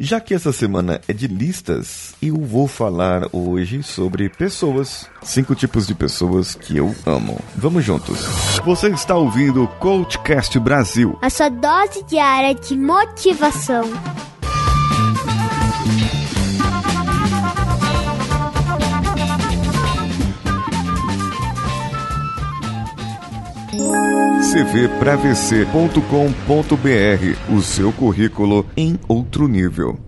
Já que essa semana é de listas, eu vou falar hoje sobre pessoas. Cinco tipos de pessoas que eu amo. Vamos juntos. Você está ouvindo o Coachcast Brasil. A sua dose diária de motivação. cvpravc.com.br, o seu currículo em outro nível.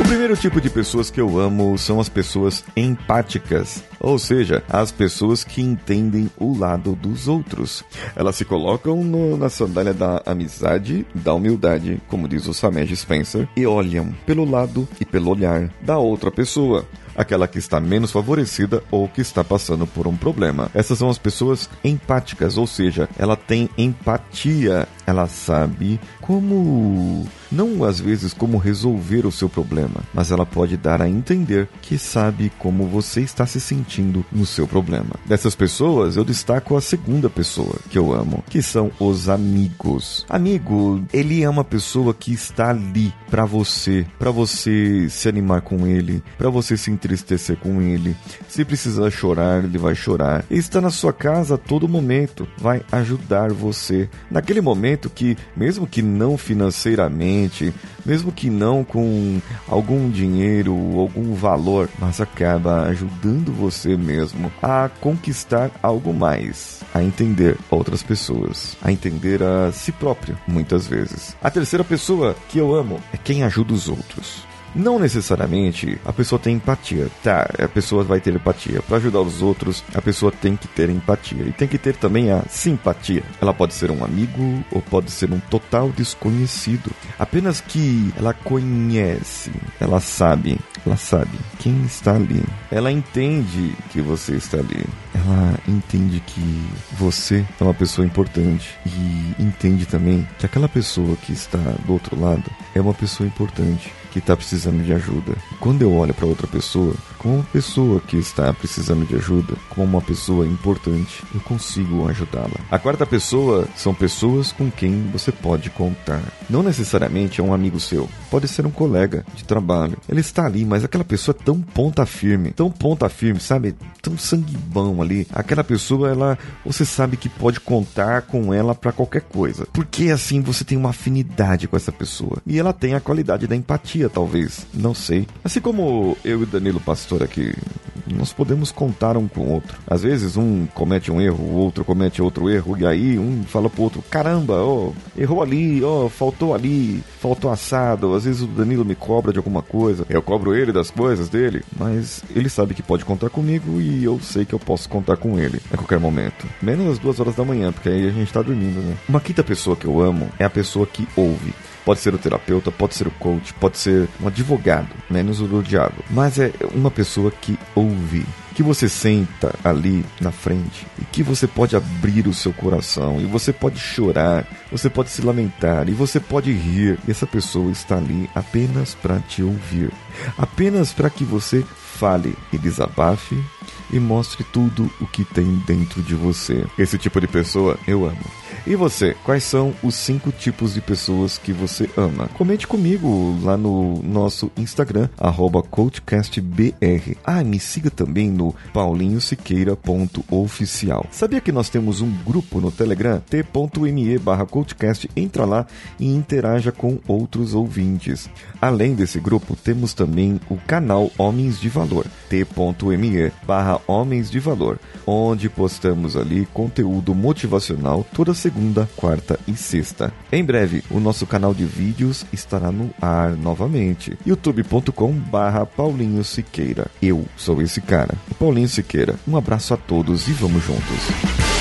O primeiro tipo de pessoas que eu amo são as pessoas empáticas, ou seja, as pessoas que entendem o lado dos outros. Elas se colocam no, na sandália da amizade, da humildade, como diz o Samed Spencer, e olham pelo lado e pelo olhar da outra pessoa aquela que está menos favorecida ou que está passando por um problema. Essas são as pessoas empáticas, ou seja, ela tem empatia, ela sabe como não às vezes como resolver o seu problema, mas ela pode dar a entender que sabe como você está se sentindo no seu problema. Dessas pessoas, eu destaco a segunda pessoa que eu amo, que são os amigos. Amigo, ele é uma pessoa que está ali para você, para você se animar com ele, para você se entristecer com ele. Se precisar chorar, ele vai chorar. Ele está na sua casa a todo momento, vai ajudar você naquele momento que, mesmo que não financeiramente, mesmo que não com algum dinheiro algum valor, mas acaba ajudando você mesmo a conquistar algo mais, a entender outras pessoas, a entender a si próprio, muitas vezes. A terceira pessoa que eu amo é quem ajuda os outros. Não necessariamente a pessoa tem empatia. Tá, a pessoa vai ter empatia. Para ajudar os outros, a pessoa tem que ter empatia. E tem que ter também a simpatia. Ela pode ser um amigo ou pode ser um total desconhecido. Apenas que ela conhece, ela sabe, ela sabe quem está ali. Ela entende que você está ali. Ela entende que você é uma pessoa importante e entende também que aquela pessoa que está do outro lado é uma pessoa importante que está precisando de ajuda. Quando eu olho para outra pessoa, como pessoa que está precisando de ajuda, como uma pessoa importante, eu consigo ajudá-la. A quarta pessoa são pessoas com quem você pode contar. Não necessariamente é um amigo seu, pode ser um colega de trabalho. Ele está ali, mas aquela pessoa é tão ponta firme, tão ponta firme, sabe? Tão sangue bom ali. Aquela pessoa, ela, você sabe que pode contar com ela para qualquer coisa. Porque assim você tem uma afinidade com essa pessoa. E ela tem a qualidade da empatia, talvez. Não sei. Assim como eu e Danilo Pastor aqui, nós podemos contar um com o outro. Às vezes um comete um erro, o outro comete outro erro, e aí um fala pro outro: caramba, ó, errou ali, ó, faltou ali, faltou assado. Às vezes o Danilo me cobra de alguma coisa, eu cobro ele das coisas dele, mas ele sabe que pode contar comigo e eu sei que eu posso contar com ele a qualquer momento. Menos às duas horas da manhã, porque aí a gente tá dormindo, né? Uma quinta pessoa que eu amo é a pessoa que ouve. Pode ser o terapeuta, pode ser o coach, pode ser um advogado, menos o do diabo. Mas é uma pessoa que ouve, que você senta ali na frente e que você pode abrir o seu coração e você pode chorar, você pode se lamentar e você pode rir. E essa pessoa está ali apenas para te ouvir, apenas para que você fale e desabafe e mostre tudo o que tem dentro de você. Esse tipo de pessoa eu amo. E você, quais são os cinco tipos de pessoas que você ama? Comente comigo lá no nosso Instagram, CoachCastBR. Ah, me siga também no paulinhosiqueira.oficial. Sabia que nós temos um grupo no Telegram, t.me barra CoachCast? Entra lá e interaja com outros ouvintes. Além desse grupo, temos também o canal Homens de Valor, t.me barra Homens de Valor, onde postamos ali conteúdo motivacional toda segunda, quarta e sexta. Em breve, o nosso canal de vídeos estará no ar novamente. youtube.com barra Paulinho Siqueira. Eu sou esse cara, Paulinho Siqueira. Um abraço a todos e vamos juntos.